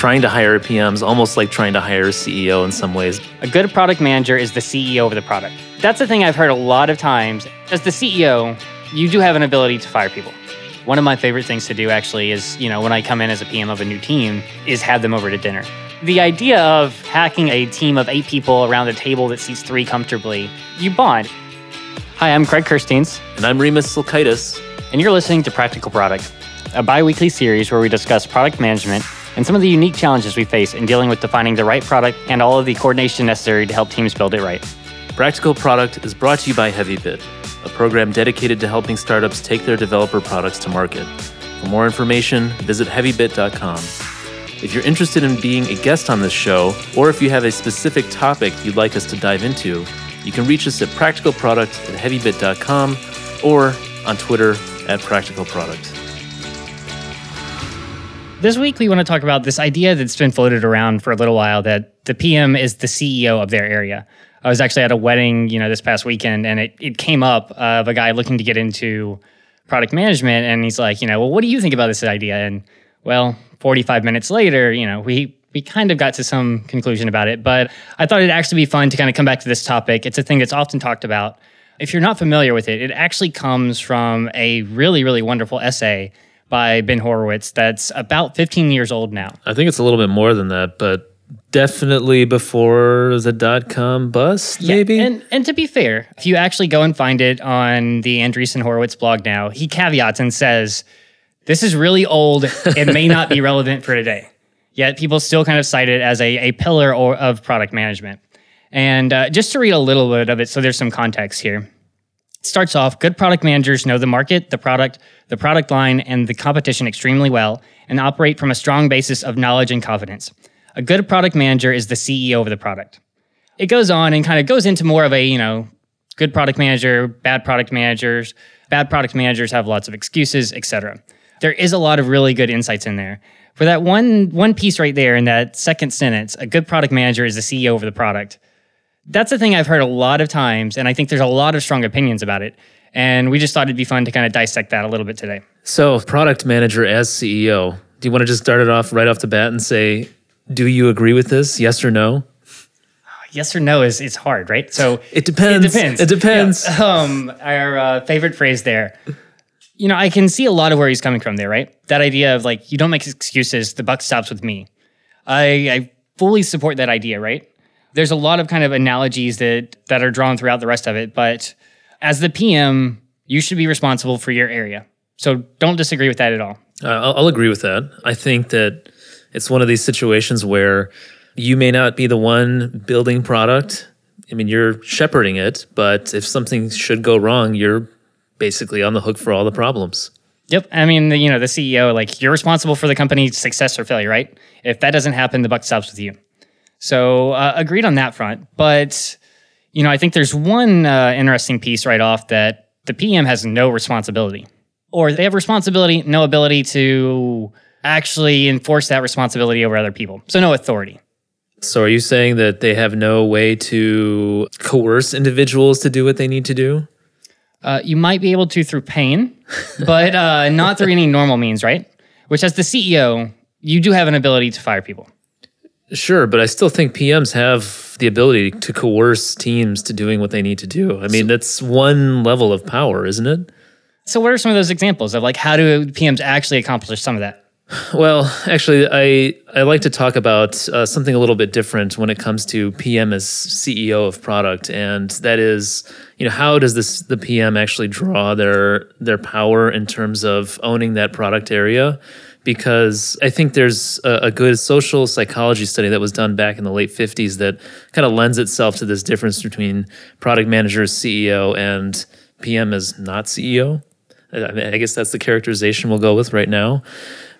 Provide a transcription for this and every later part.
trying to hire a PM is almost like trying to hire a CEO in some ways. A good product manager is the CEO of the product. That's the thing I've heard a lot of times. As the CEO, you do have an ability to fire people. One of my favorite things to do actually is, you know, when I come in as a PM of a new team, is have them over to dinner. The idea of hacking a team of eight people around a table that seats three comfortably, you bond. Hi, I'm Craig Kerstiens. And I'm Rimas Silkaitis. And you're listening to Practical Product, a bi weekly series where we discuss product management and some of the unique challenges we face in dealing with defining the right product and all of the coordination necessary to help teams build it right. Practical Product is brought to you by HeavyBit a program dedicated to helping startups take their developer products to market. For more information, visit heavybit.com. If you're interested in being a guest on this show, or if you have a specific topic you'd like us to dive into, you can reach us at practicalproduct at heavybit.com or on Twitter at practicalproduct. This week, we want to talk about this idea that's been floated around for a little while that the PM is the CEO of their area. I was actually at a wedding, you know, this past weekend, and it, it came up of a guy looking to get into product management, and he's like, you know, well, what do you think about this idea? And well, 45 minutes later, you know, we we kind of got to some conclusion about it, but I thought it'd actually be fun to kind of come back to this topic. It's a thing that's often talked about. If you're not familiar with it, it actually comes from a really, really wonderful essay by Ben Horowitz that's about 15 years old now. I think it's a little bit more than that, but definitely before the dot com bust, yeah, maybe. And and to be fair, if you actually go and find it on the Andreessen Horowitz blog now, he caveats and says, "This is really old. It may not be relevant for today." Yet people still kind of cite it as a, a pillar or, of product management. And uh, just to read a little bit of it, so there's some context here. It starts off good product managers know the market, the product, the product line, and the competition extremely well and operate from a strong basis of knowledge and confidence. A good product manager is the CEO of the product. It goes on and kind of goes into more of a, you know, good product manager, bad product managers. Bad product managers have lots of excuses, etc. There is a lot of really good insights in there. For that one one piece right there in that second sentence, a good product manager is the CEO of the product. That's the thing I've heard a lot of times, and I think there's a lot of strong opinions about it. And we just thought it'd be fun to kind of dissect that a little bit today. So, product manager as CEO, do you want to just start it off right off the bat and say do you agree with this? Yes or no? Yes or no is is hard, right? So it depends. It depends. It depends. Yeah. Um, our uh, favorite phrase there. You know, I can see a lot of where he's coming from there, right? That idea of like, you don't make excuses. The buck stops with me. I, I fully support that idea, right? There's a lot of kind of analogies that that are drawn throughout the rest of it, but as the PM, you should be responsible for your area. So don't disagree with that at all. Uh, I'll, I'll agree with that. I think that it's one of these situations where you may not be the one building product. I mean, you're shepherding it, but if something should go wrong, you're basically on the hook for all the problems. Yep. I mean, the, you know, the CEO, like you're responsible for the company's success or failure, right? If that doesn't happen, the buck stops with you. So uh, agreed on that front. But, you know, I think there's one uh, interesting piece right off that the PM has no responsibility, or they have responsibility, no ability to actually enforce that responsibility over other people. So no authority. So are you saying that they have no way to coerce individuals to do what they need to do? Uh, you might be able to through pain, but uh, not through any normal means, right? Which, as the CEO, you do have an ability to fire people. Sure, but I still think PMs have the ability to coerce teams to doing what they need to do. I mean, that's one level of power, isn't it? So, what are some of those examples of like how do PMs actually accomplish some of that? Well, actually, I, I like to talk about uh, something a little bit different when it comes to PM as CEO of product, and that is, you know, how does this the PM actually draw their their power in terms of owning that product area? Because I think there's a, a good social psychology study that was done back in the late 50s that kind of lends itself to this difference between product manager as CEO and PM as not CEO. I, mean, I guess that's the characterization we'll go with right now.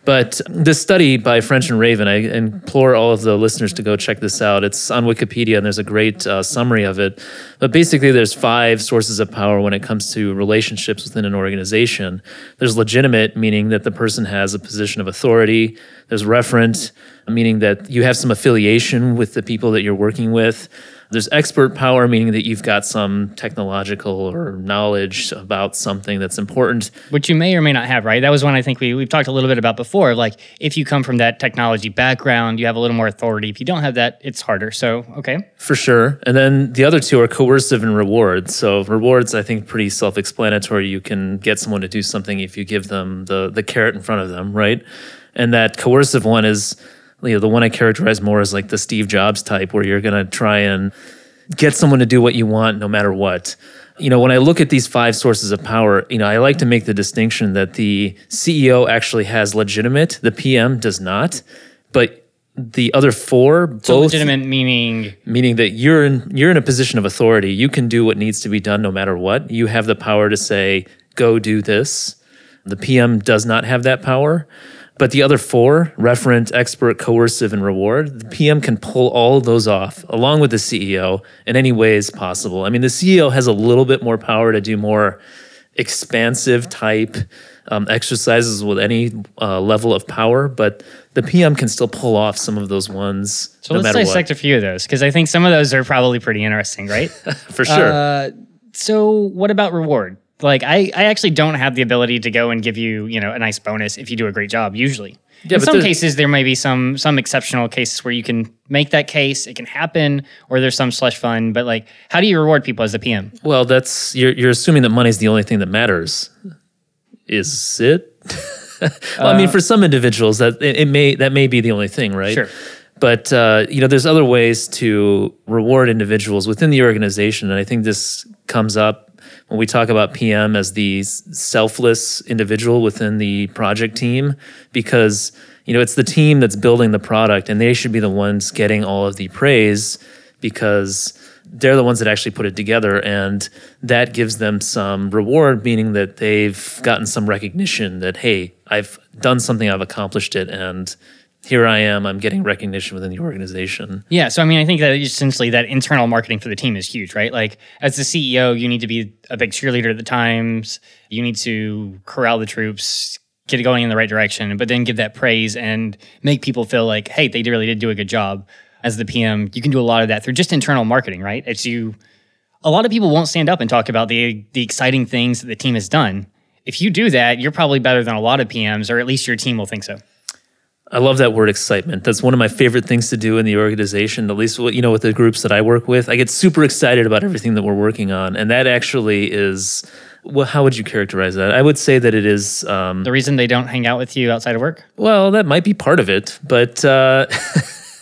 But this study by French and Raven, I implore all of the listeners to go check this out. It's on Wikipedia and there's a great uh, summary of it. But basically, there's five sources of power when it comes to relationships within an organization. There's legitimate, meaning that the person has a position of authority. There's referent, meaning that you have some affiliation with the people that you're working with. There's expert power, meaning that you've got some technological or knowledge about something that's important. Which you may or may not have, right? That was one I think we, we've talked a little bit about before. Like, if you come from that technology background, you have a little more authority. If you don't have that, it's harder. So, okay. For sure. And then the other two are coercive and reward. So, rewards, I think, pretty self explanatory. You can get someone to do something if you give them the, the carrot in front of them, right? And that coercive one is you know, the one I characterize more as like the Steve Jobs type, where you're going to try and get someone to do what you want no matter what. You know, when I look at these five sources of power, you know, I like to make the distinction that the CEO actually has legitimate, the PM does not. But the other four So both legitimate meaning meaning that you're in you're in a position of authority. You can do what needs to be done no matter what. You have the power to say, "Go do this." The PM does not have that power. But the other four, referent, expert, coercive, and reward, the PM can pull all of those off along with the CEO in any ways possible. I mean, the CEO has a little bit more power to do more expansive type um, exercises with any uh, level of power, but the PM can still pull off some of those ones So no let's dissect what. a few of those because I think some of those are probably pretty interesting, right? For sure. Uh, so what about reward? Like I, I actually don't have the ability to go and give you, you know, a nice bonus if you do a great job. Usually, Yeah, in but some cases there may be some some exceptional cases where you can make that case. It can happen, or there's some slush fund. But like, how do you reward people as the PM? Well, that's you're you're assuming that money's the only thing that matters. Is it? well, I mean, for some individuals, that it, it may that may be the only thing, right? Sure. But uh, you know, there's other ways to reward individuals within the organization, and I think this comes up when we talk about PM as the selfless individual within the project team, because you know it's the team that's building the product, and they should be the ones getting all of the praise because they're the ones that actually put it together and that gives them some reward meaning that they've gotten some recognition that hey i've done something i've accomplished it and here i am i'm getting recognition within the organization Yeah, so I mean, I think that essentially that internal marketing for the team is huge, right? Like as the CEO, you need to be a big cheerleader at the times. You need to corral the troops, get it going in the right direction, but then give that praise and make people feel like, hey, they really did do a good job. As the PM, you can do a lot of that through just internal marketing, right? It's you. A lot of people won't stand up and talk about the the exciting things that the team has done. If you do that, you're probably better than a lot of PMs, or at least your team will think so. I love that word excitement. That's one of my favorite things to do in the organization at least you know with the groups that i work with. I get super excited about everything that we're working on and that actually is well how would you characterize that? I would say that it is um, The reason they don't hang out with you outside of work. Well, that might be part of it, but uh,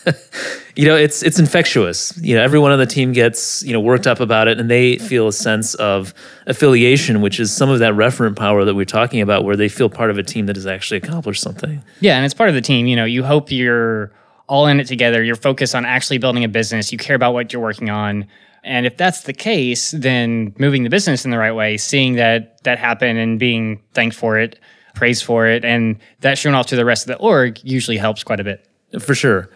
you know, it's it's infectious. You know, everyone on the team gets you know worked up about it, and they feel a sense of affiliation, which is some of that referent power that we're talking about, where they feel part of a team that has actually accomplished something. Yeah, and it's part of the team. You know, you hope you're all in it together. You're focused on actually building a business. You care about what you're working on. And if that's the case, then moving the business in the right way, seeing that that happen and being thanked for it, praised for it, and that shown off to the rest of the org usually helps quite a bit. For sure.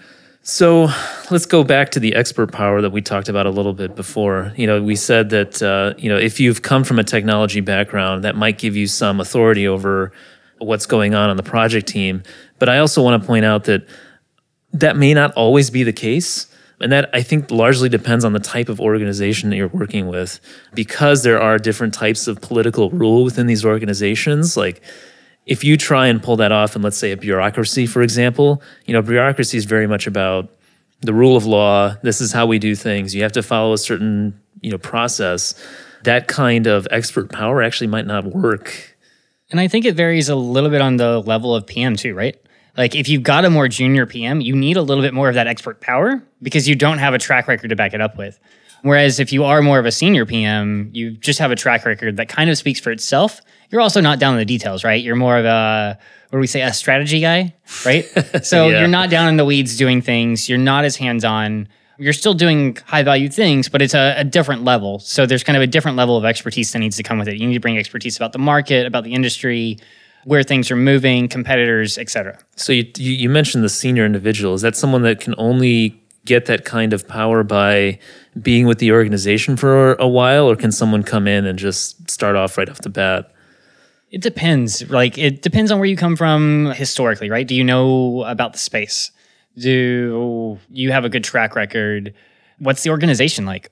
So let's go back to the expert power that we talked about a little bit before. You know, we said that uh, you know if you've come from a technology background, that might give you some authority over what's going on on the project team. But I also want to point out that that may not always be the case. And that I think largely depends on the type of organization that you're working with, because there are different types of political rule within these organizations. Like, if you try and pull that off in let's say a bureaucracy for example you know bureaucracy is very much about the rule of law this is how we do things you have to follow a certain you know process that kind of expert power actually might not work And I think it varies a little bit on the level of PM too, right? Like if you've got a more junior PM, you need a little bit more of that expert power because you don't have a track record to back it up with. Whereas if you are more of a senior PM, you just have a track record that kind of speaks for itself. You're also not down in the details, right? You're more of a what do we say, a strategy guy, right? So Yeah. you're not down in the weeds doing things. You're not as hands on. You're still doing high value things, but it's a, a different level. So there's kind of a different level of expertise that needs to come with it. You need to bring expertise about the market, about the industry, where things are moving, competitors, et cetera. so you you mentioned the senior individual is that someone that can only get that kind of power by being with the organization for a while or can someone come in and just start off right off the bat It depends. Like it depends on where you come from historically, right? Do you know about the space? Do you have a good track record? what's the organization like?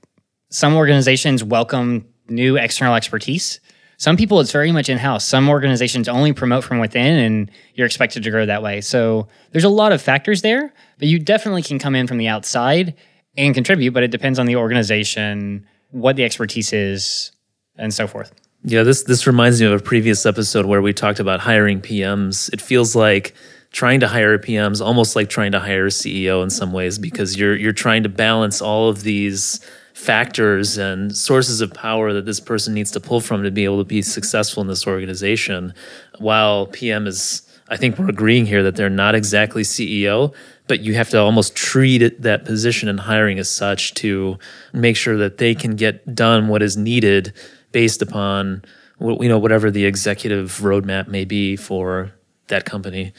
Some organizations welcome new external expertise. Some people, it's very much in house. Some organizations only promote from within, and you're expected to grow that way. So there's a lot of factors there, but you definitely can come in from the outside and contribute, but it depends on the organization, what the expertise is, and so forth. Yeah, this this reminds me of a previous episode where we talked about hiring PMs. It feels like trying to hire a PM is almost like trying to hire a CEO in some ways because you're you're trying to balance all of these factors and sources of power that this person needs to pull from to be able to be successful in this organization while PM is I think we're agreeing here that they're not exactly CEO, but you have to almost treat it, that position and hiring as such to make sure that they can get done what is needed based upon you know whatever the executive roadmap may be for that company.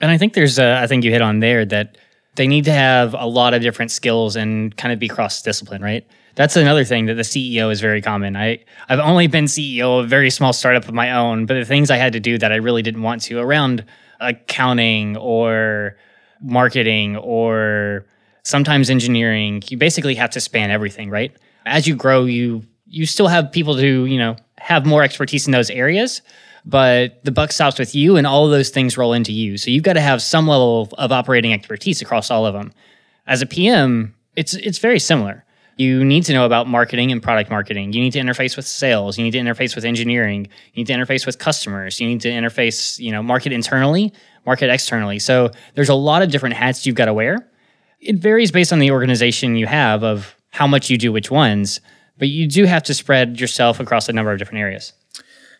And I think there's, a, I think you hit on there that they need to have a lot of different skills and kind of be cross discipline, right? That's another thing that the CEO is very common. I I've only been CEO of a very small startup of my own, but the things I had to do that I really didn't want to around accounting or marketing or sometimes engineering, you basically have to span everything, right? As you grow, you you still have people who, you know, have more expertise in those areas, but the buck stops with you and all of those things roll into you. So you've got to have some level of, of operating expertise across all of them. As a PM, it's it's very similar. You need to know about marketing and product marketing. You need to interface with sales. You need to interface with engineering. You need to interface with customers. You need to interface, you know, market internally, market externally. So there's a lot of different hats you've got to wear. It varies based on the organization you have of how much you do which ones, but you do have to spread yourself across a number of different areas.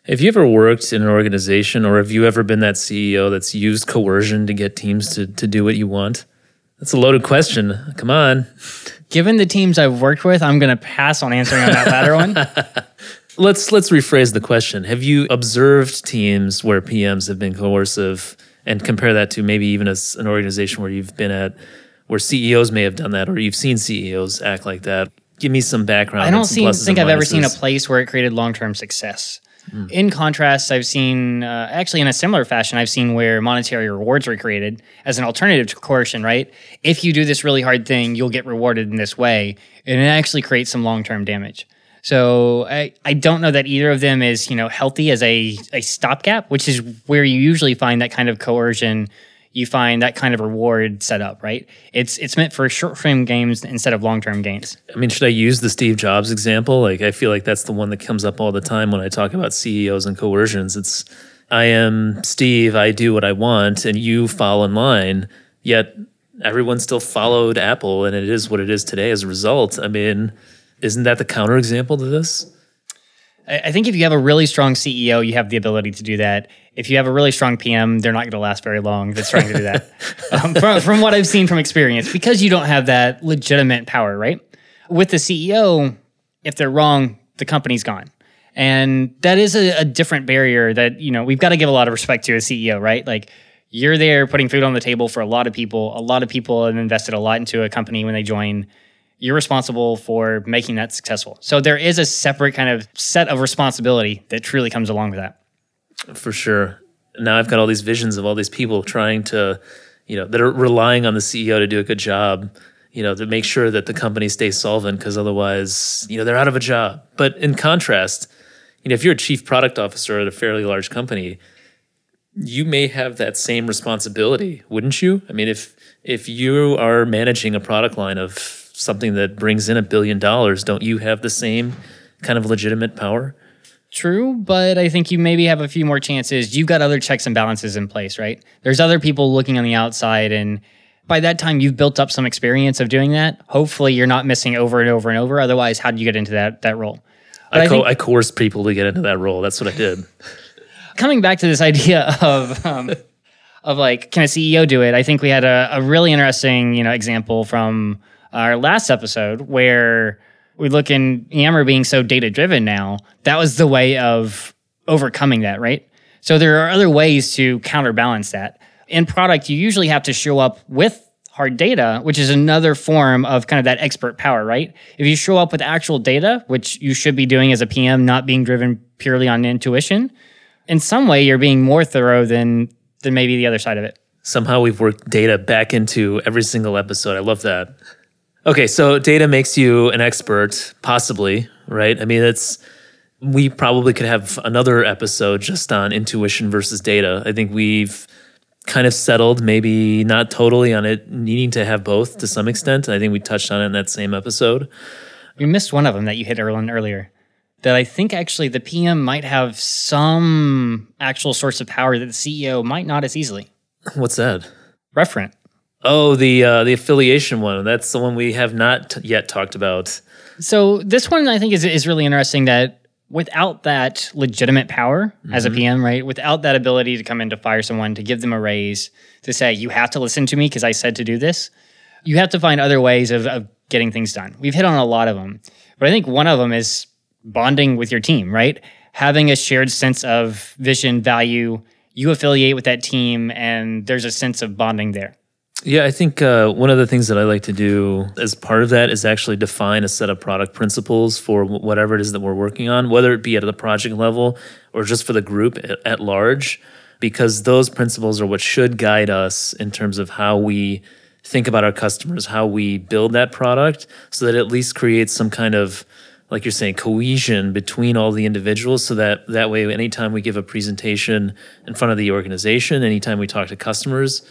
Have you ever worked in an organization or have you ever been that CEO that's used coercion to get teams to, to do what you want? That's a loaded question. Come on. Given the teams I've worked with, I'm going to pass on answering on that latter one. let's let's rephrase the question. Have you observed teams where PMs have been coercive and compare that to maybe even as an organization where you've been at where CEOs may have done that or you've seen CEOs act like that? Give me some background. I don't see, think I've ever seen a place where it created long-term success. Mm. In contrast, I've seen, uh, actually, in a similar fashion, I've seen where monetary rewards were created as an alternative to coercion, right? If you do this really hard thing, you'll get rewarded in this way. And it actually creates some long term damage. So I, I don't know that either of them is, you know, healthy as a, a stopgap, which is where you usually find that kind of coercion you find that kind of reward set up, right? It's it's meant for short frame games instead of long term gains. I mean, should I use the Steve Jobs example? Like, I feel like that's the one that comes up all the time when I talk about CEOs and coercions. It's I am Steve, I do what I want, and you fall in line. Yet everyone still followed Apple, and it is what it is today as a result. I mean, isn't that the counterexample to this? I think if you have a really strong CEO, you have the ability to do that. If you have a really strong PM, they're not going to last very long that's trying to do that. um, from, from what I've seen from experience, because you don't have that legitimate power, right? With the CEO, if they're wrong, the company's gone. And that is a, a different barrier that, you know, we've got to give a lot of respect to a CEO, right? Like, you're there putting food on the table for a lot of people. A lot of people have invested a lot into a company when they join you're responsible for making that successful. So there is a separate kind of set of responsibility that truly comes along with that. For sure. Now I've got all these visions of all these people trying to, you know, that are relying on the CEO to do a good job, you know, to make sure that the company stays solvent because otherwise, you know, they're out of a job. But in contrast, you know, if you're a chief product officer at a fairly large company, you may have that same responsibility, wouldn't you? I mean, if if you are managing a product line of something that brings in a billion dollars, don't you have the same kind of legitimate power? True, but I think you maybe have a few more chances. You've got other checks and balances in place, right? There's other people looking on the outside and by that time you've built up some experience of doing that. Hopefully you're not missing over and over and over. Otherwise, how do you get into that that role? I, I, co- I coerced people to get into that role. That's what I did. coming back to this idea of um, of like, can a CEO do it? I think we had a, a really interesting, you know, example from our last episode where we look in Yammer being so data driven now, that was the way of overcoming that, right? So there are other ways to counterbalance that. In product, you usually have to show up with hard data, which is another form of kind of that expert power, right? If you show up with actual data, which you should be doing as a PM, not being driven purely on intuition, in some way you're being more thorough than than maybe the other side of it. Somehow we've worked data back into every single episode. I love that. Okay, so data makes you an expert, possibly, right? I mean, it's we probably could have another episode just on intuition versus data. I think we've kind of settled, maybe not totally on it needing to have both to some extent. I think we touched on it in that same episode. You missed one of them that you hit earlier. That I think actually the PM might have some actual source of power that the CEO might not as easily. What's that? Referent. Oh, the uh, the affiliation one. That's the one we have not t- yet talked about. So this one I think is is really interesting. That without that legitimate power mm-hmm. as a PM, mm-hmm. right? Without that ability to come in to fire someone, to give them a raise, to say you have to listen to me because I said to do this, you have to find other ways of, of getting things done. We've hit on a lot of them, but I think one of them is bonding with your team, right? Having a shared sense of vision, value. You affiliate with that team, and there's a sense of bonding there. Yeah, I think uh, one of the things that I like to do as part of that is actually define a set of product principles for whatever it is that we're working on, whether it be at the project level or just for the group at, large, because those principles are what should guide us in terms of how we think about our customers, how we build that product, so that at least creates some kind of like you're saying cohesion between all the individuals so that that way anytime we give a presentation in front of the organization anytime we talk to customers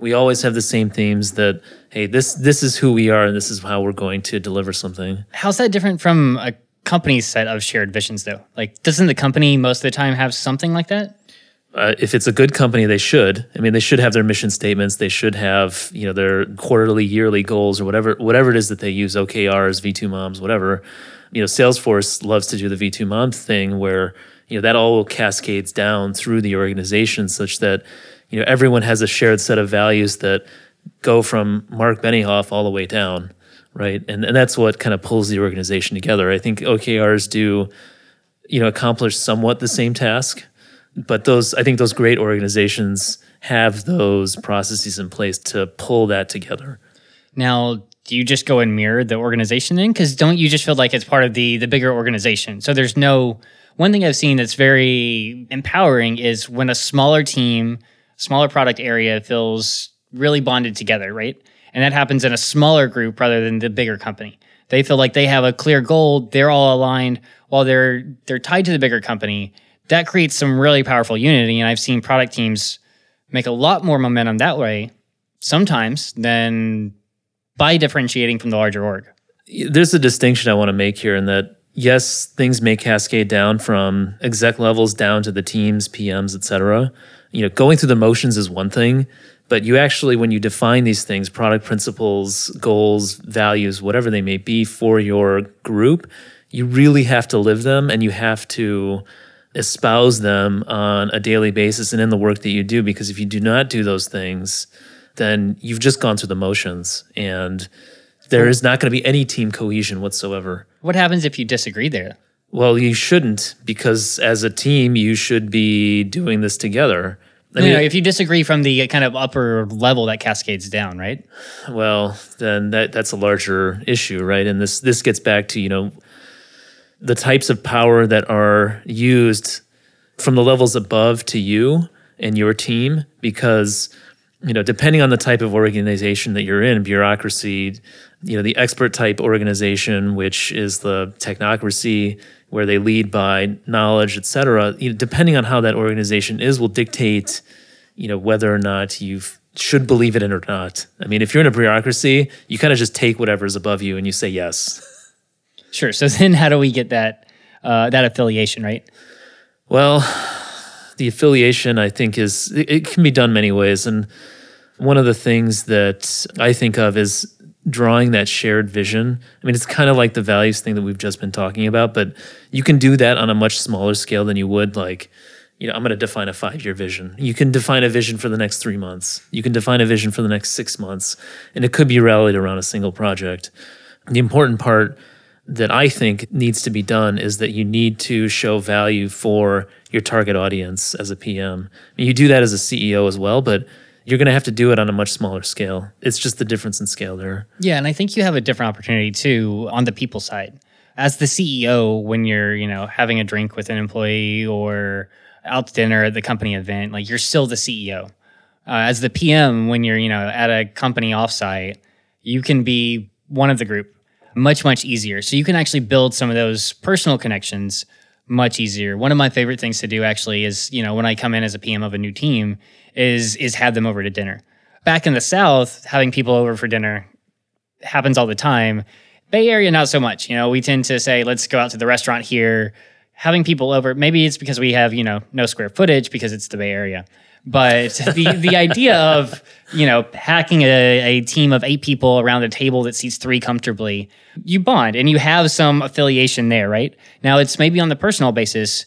we always have the same themes that hey this this is who we are and this is how we're going to deliver something. How's that different from a company's set of shared visions though? Like doesn't the company most of the time have something like that? Uh, if it's a good company they should. I mean they should have their mission statements. They should have you know their quarterly yearly goals or whatever whatever it is that they use okrs v2 moms whatever. You know salesforce loves to do the v2 mom thing where you know that all cascades down through the organization such that you know everyone has a shared set of values that go from Mark Benioff all the way down, right? And and that's what kind of pulls the organization together. I think OKRs do, you know, accomplish somewhat the same task, but those I think those great organizations have those processes in place to pull that together. Now, do you just go and mirror the organization then? Because don't you just feel like it's part of the the bigger organization? So there's no one thing I've seen that's very empowering is when a smaller team smaller product area feels really bonded together, right? And that happens in a smaller group rather than the bigger company. They feel like they have a clear goal, they're all aligned while they're they're tied to the bigger company. That creates some really powerful unity and I've seen product teams make a lot more momentum that way sometimes than by differentiating from the larger org. There's a distinction I want to make here in that yes, things may cascade down from exec levels down to the teams, PMs, et cetera you know, going through the motions is one thing, but you actually, when you define these things, product principles, goals, values, whatever they may be for your group, you really have to live them and you have to espouse them on a daily basis and in the work that you do. Because if you do not do those things, then you've just gone through the motions and there is not going to be any team cohesion whatsoever. What happens if you disagree there? Well, you shouldn't because as a team, you should be doing this together. I mean, you know, if you disagree from the kind of upper level that cascades down, right? Well, then that that's a larger issue, right? And this this gets back to you know the types of power that are used from the levels above to you and your team, because you know depending on the type of organization that you're in, bureaucracy, you know the expert type organization, which is the technocracy where they lead by knowledge, et cetera, you know, depending on how that organization is, will dictate, you know, whether or not you should believe it in or not. I mean, if you're in a bureaucracy, you kind of just take whatever's above you and you say yes. Sure. So then, how do we get that uh, that affiliation, right? Well, the affiliation, I think, is it, it can be done many ways, and one of the things that I think of is drawing that shared vision. I mean, it's kind of like the values thing that we've just been talking about, but you can do that on a much smaller scale than you would like, you know, I'm going to define a five year vision. You can define a vision for the next three months. You can define a vision for the next six months, and it could be rallied around a single project. The important part that I think needs to be done is that you need to show value for your target audience as a PM. I mean, you do that as a CEO as well, but you're going to have to do it on a much smaller scale. It's just the difference in scale there. Yeah, and I think you have a different opportunity too on the people side. As the CEO, when you're, you know, having a drink with an employee or out to dinner at the company event, like you're still the CEO. Uh, as the PM, when you're, you know, at a company offsite, you can be one of the group much, much easier. So you can actually build some of those personal connections much easier. One of my favorite things to do actually is, you know, when I come in as a PM of a new team is is have them over to dinner. Back in the South, having people over for dinner happens all the time. Bay Area, not so much. You know, we tend to say, let's go out to the restaurant here. Having people over, maybe it's because we have, you know, no square footage because it's the Bay Area. But the the idea of you know hacking a, a team of eight people around a table that seats three comfortably, you bond and you have some affiliation there, right? Now it's maybe on the personal basis,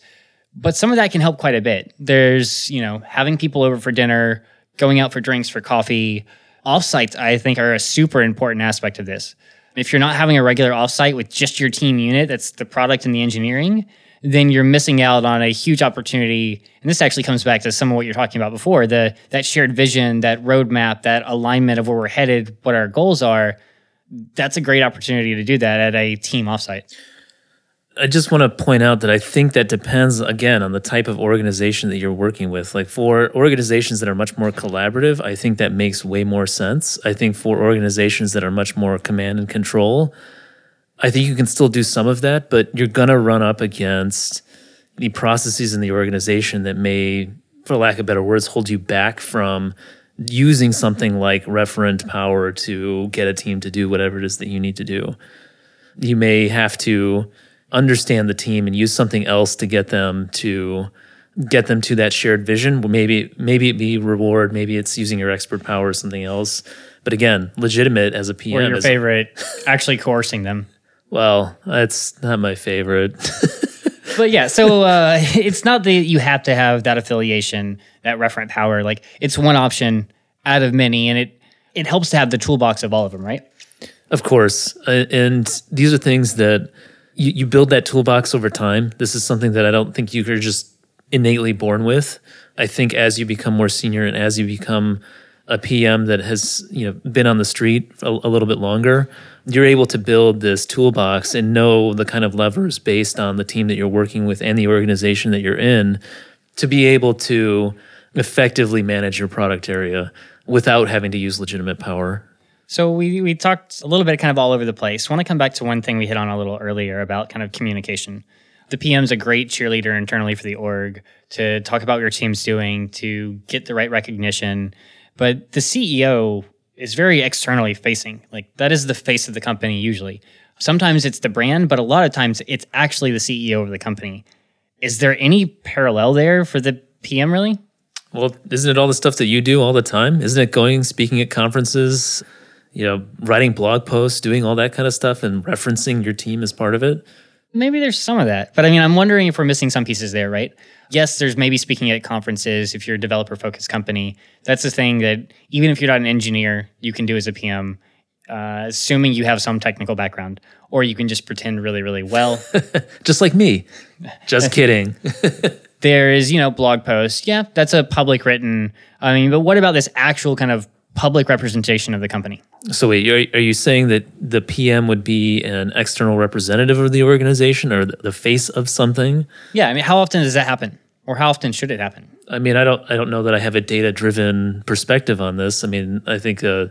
but some of that can help quite a bit. There's you know having people over for dinner, going out for drinks, for coffee. Offsites, I think, are a super important aspect of this. If you're not having a regular offsite with just your team unit, that's the product and the engineering, then you're missing out on a huge opportunity. And this actually comes back to some of what you're talking about before the that shared vision, that roadmap, that alignment of where we're headed, what our goals are. That's a great opportunity to do that at a team offsite. I just want to point out that I think that depends again on the type of organization that you're working with. Like for organizations that are much more collaborative, I think that makes way more sense. I think for organizations that are much more command and control, I think you can still do some of that, but you're going to run up against the processes in the organization that may, for lack of better words, hold you back from using something like referent power to get a team to do whatever it is that you need to do. You may have to understand the team and use something else to get them to get them to that shared vision. Maybe maybe it be reward, maybe it's using your expert power or something else. But again, legitimate as a PM. Or your favorite, actually coercing them. Well, that's not my favorite. but yeah, so uh, it's not that you have to have that affiliation, that referent power. Like it's one option out of many, and it it helps to have the toolbox of all of them, right? Of course, uh, and these are things that you, you build that toolbox over time. This is something that I don't think you are just innately born with. I think as you become more senior and as you become a PM that has you know been on the street a, a little bit longer, you're able to build this toolbox and know the kind of levers based on the team that you're working with and the organization that you're in to be able to effectively manage your product area without having to use legitimate power. So we we talked a little bit kind of all over the place. I want to come back to one thing we hit on a little earlier about kind of communication. The PM's a great cheerleader internally for the org to talk about what your team's doing, to get the right recognition. But the CEO is very externally facing. Like that is the face of the company usually. Sometimes it's the brand, but a lot of times it's actually the CEO of the company. Is there any parallel there for the PM really? Well, isn't it all the stuff that you do all the time? Isn't it going speaking at conferences, you know, writing blog posts, doing all that kind of stuff and referencing your team as part of it? Maybe there's some of that. But I mean, I'm wondering if we're missing some pieces there, right? Yes, there's maybe speaking at conferences if you're a developer focused company. That's the thing that even if you're not an engineer, you can do as a PM, uh, assuming you have some technical background, or you can just pretend really, really well. just like me. Just kidding. there is, you know, blog posts. Yeah, that's a public written. I mean, but what about this actual kind of public representation of the company? So wait, are, are you saying that the PM would be an external representative of the organization or the face of something? Yeah, I mean, how often does that happen? or how often should it happen? I mean, I don't I don't know that I have a data driven perspective on this. I mean, I think uh,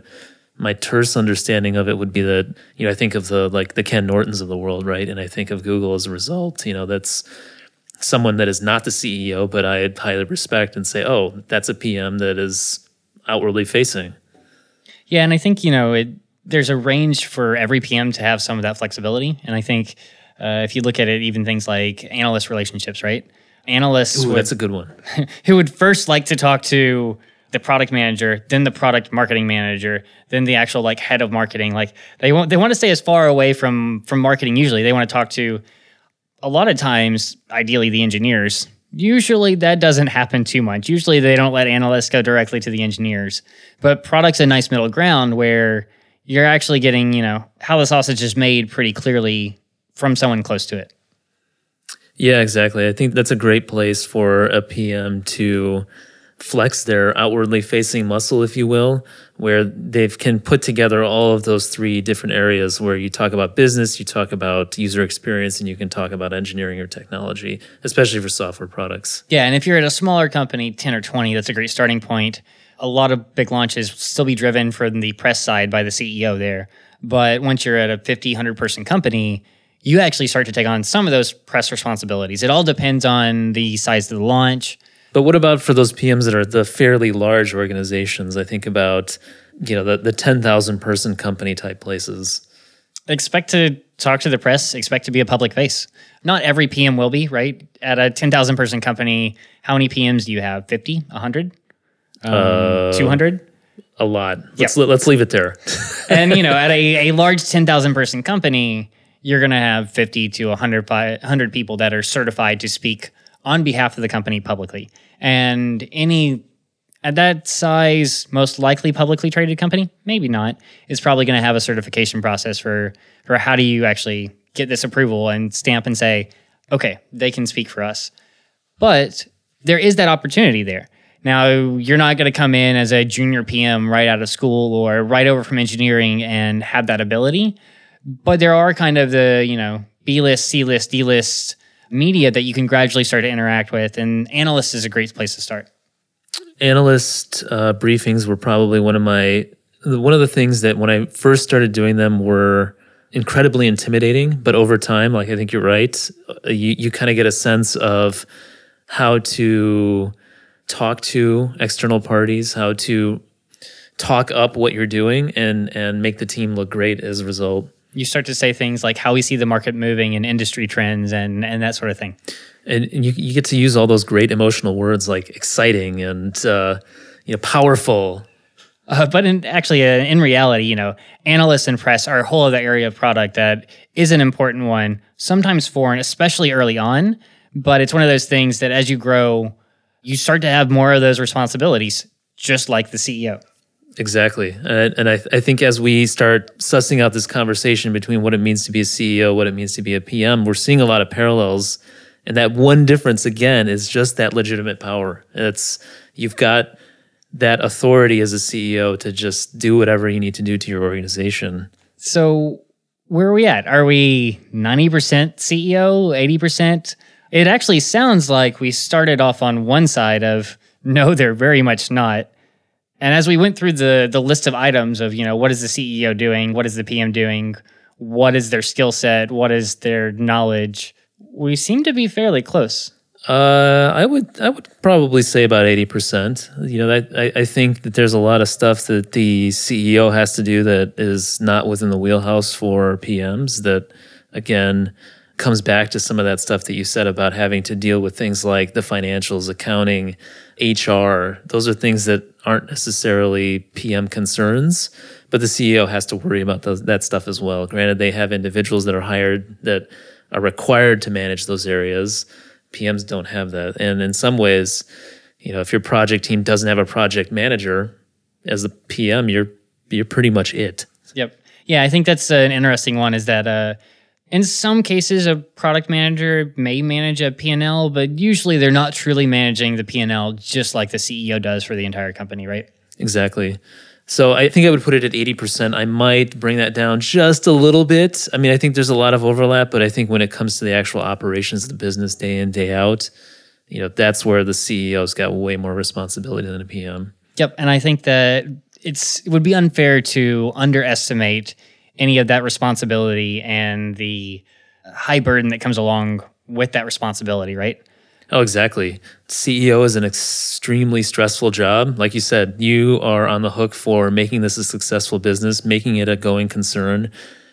my terse understanding of it would be that you know I think of the like the Ken Nortons of the world, right? And I think of Google as a result. You know, that's someone that is not the CEO, but I highly respect and say, oh, that's a PM that is outwardly facing. Yeah, and I think you know it, there's a range for every PM to have some of that flexibility, and I think uh, if you look at it, even things like analyst relationships, right? analysts Ooh, would, that's a good one who would first like to talk to the product manager then the product marketing manager then the actual like head of marketing like they want they want to stay as far away from from marketing usually they want to talk to a lot of times ideally the engineers usually that doesn't happen too much. Usually they don't let analysts go directly to the engineers. But product's a nice middle ground where you're actually getting you know how the sausage is made pretty clearly from someone close to it. Yeah, exactly. I think that's a great place for a PM to flex their outwardly facing muscle, if you will, where they can put together all of those three different areas where you talk about business, you talk about user experience, and you can talk about engineering or technology, especially for software products. Yeah. And if you're at a smaller company, 10 or 20, that's a great starting point. a lot of big launches still be driven from the press side by the CEO there. But once you're at a 50, 100 person company, you actually start to take on some of those press responsibilities. It all depends on the size of the launch. But what about for those PMs that are the fairly large organizations? I think about you know the the ten thousand person company type places. Expect to talk to the press. Expect to be a public face. Not every PM will be right at a ten thousand person company. How many PMs do you have? 50, 100, um, 200? A lot. Let's let, let's leave it there. and you know, at a, a large ten thousand person company, you're going to have 50 to 100, 100 people that are certified to speak on behalf of the company publicly. And any at that size, most likely publicly traded company, maybe not, is probably going to have a certification process for for how do you actually get this approval and stamp and say, okay, they can speak for us. But there is that opportunity there. Now, you're not going to come in as a junior PM right out of school or right over from engineering and have that ability. But there are kind of the, you know, B list, C list, D list media that you can gradually start to interact with. And analyst is a great place to start. Analyst uh, briefings were probably one of my, one of the things that when I first started doing them were incredibly intimidating. But over time, like I think you're right, uh, you, you kind of get a sense of how to talk to external parties, how to talk up what you're doing and and make the team look great as a result you start to say things like how we see the market moving and industry trends and and that sort of thing. And, and you, you get to use all those great emotional words like exciting and uh, you know powerful. Uh, but in, actually, uh, in reality, you know, analysts and press are a whole other area of product that is an important one, sometimes foreign, especially early on. But it's one of those things that as you grow, you start to have more of those responsibilities, just like the CEO. Exactly. And, and I, th- I think as we start sussing out this conversation between what it means to be a CEO, what it means to be a PM, we're seeing a lot of parallels. And that one difference, again, is just that legitimate power. It's you've got that authority as a CEO to just do whatever you need to do to your organization. So, where are we at? Are we 90% CEO, 80%? It actually sounds like we started off on one side of no, they're very much not. And as we went through the the list of items of, you know, what is the CEO doing? What is the PM doing? What is their skill set? What is their knowledge? We seem to be fairly close. Uh, I would I would probably say about eighty percent. You know, I, I think that there's a lot of stuff that the CEO has to do that is not within the wheelhouse for PMs. That again comes back to some of that stuff that you said about having to deal with things like the financials, accounting, HR. Those are things that aren't necessarily PM concerns, but the CEO has to worry about those, that stuff as well. Granted, they have individuals that are hired that are required to manage those areas. PMs don't have that. And in some ways, you know, if your project team doesn't have a project manager as the PM, you're you're pretty much it. Yep. Yeah, I think that's an interesting one is that uh in some cases, a product manager may manage a P&L, but usually they're not truly managing the P&L just like the CEO does for the entire company, right? Exactly. So I think I would put it at 80%. I might bring that down just a little bit. I mean, I think there's a lot of overlap, but I think when it comes to the actual operations of the business day in, day out, you know, that's where the CEO's got way more responsibility than a PM. Yep. And I think that it's it would be unfair to underestimate any of that responsibility and the high burden that comes along with that responsibility, right? Oh, exactly. CEO is an extremely stressful job. Like you said, you are on the hook for making this a successful business, making it a going concern,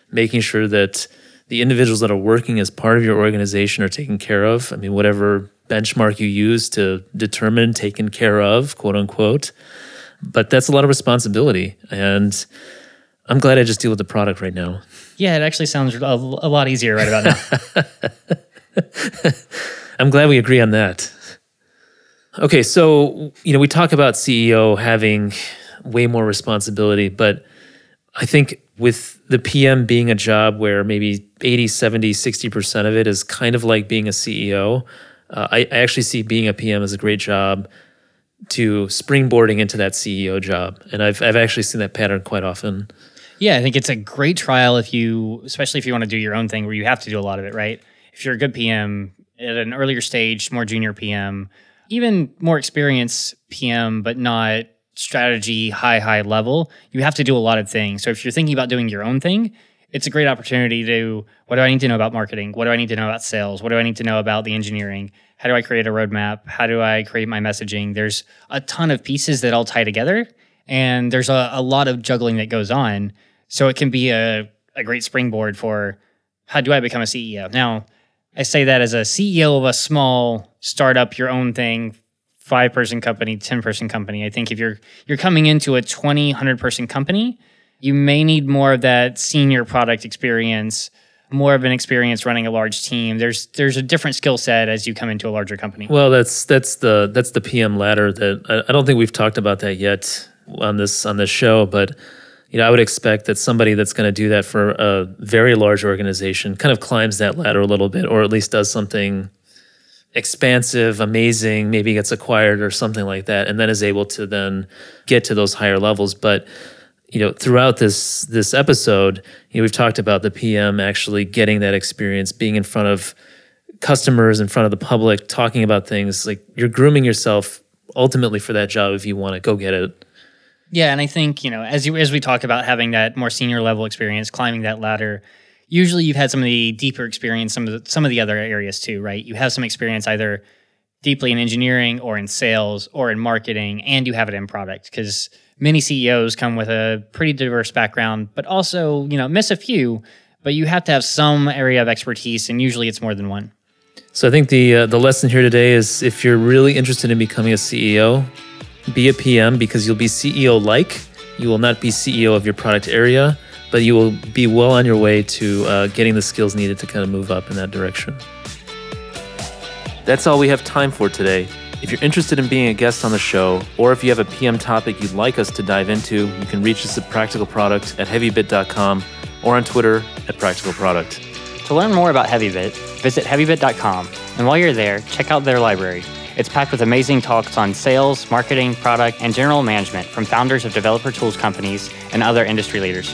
making sure that the individuals that are working as part of your organization are taken care of. I mean, whatever benchmark you use to determine taken care of, quote unquote. But that's a lot of responsibility. And I'm glad I just deal with the product right now. Yeah, it actually sounds a, a lot easier right about now. I'm glad we agree on that. Okay, so you know we talk about CEO having way more responsibility, but I think with the PM being a job where maybe 80, 70, 60% of it is kind of like being a CEO, uh, I, I actually see being a PM as a great job to springboarding into that CEO job. And I've, I've actually seen that pattern quite often. Yeah, I think it's a great trial if you, especially if you want to do your own thing where you have to do a lot of it, right? If you're a good PM at an earlier stage, more junior PM, even more experienced PM, but not strategy, high, high level, you have to do a lot of things. So if you're thinking about doing your own thing, it's a great opportunity to what do I need to know about marketing? What do I need to know about sales? What do I need to know about the engineering? How do I create a roadmap? How do I create my messaging? There's a ton of pieces that all tie together, and there's a, a lot of juggling that goes on. So it can be a, a great springboard for how do I become a CEO? Now, I say that as a CEO of a small startup, your own thing, five person company, 10 person company. I think if you're you're coming into a 20, 100 person company, you may need more of that senior product experience, more of an experience running a large team. There's there's a different skill set as you come into a larger company. Well, that's that's the that's the PM ladder that I, I don't think we've talked about that yet on this on this show, but you know, I would expect that somebody that's going to do that for a very large organization kind of climbs that ladder a little bit, or at least does something expansive, amazing, maybe gets acquired or something like that, and then is able to then get to those higher levels. But you know, throughout this this episode, you know, we've talked about the PM actually getting that experience, being in front of customers, in front of the public, talking about things. Like you're grooming yourself ultimately for that job if you want to go get it. Yeah, and I think you know, as you as we talk about having that more senior level experience, climbing that ladder, usually you've had some of the deeper experience, some of the, some of the other areas too, right? You have some experience either deeply in engineering or in sales or in marketing, and you have it in product because many CEOs come with a pretty diverse background, but also you know miss a few. But you have to have some area of expertise, and usually it's more than one. So I think the uh, the lesson here today is if you're really interested in becoming a CEO, be a PM because you'll be CEO like. You will not be CEO of your product area but you will be well on your way to uh, getting the skills needed to kind of move up in that direction. That's all we have time for today. If you're interested in being a guest on the show, or if you have a PM topic you'd like us to dive into, you can reach us at Practical Product at heavybit.com or on Twitter at Practical Product. To learn more about Heavybit, visit heavybit.com, and while you're there, check out their library. It's packed with amazing talks on sales, marketing, product, and general management from founders of developer tools companies and other industry leaders.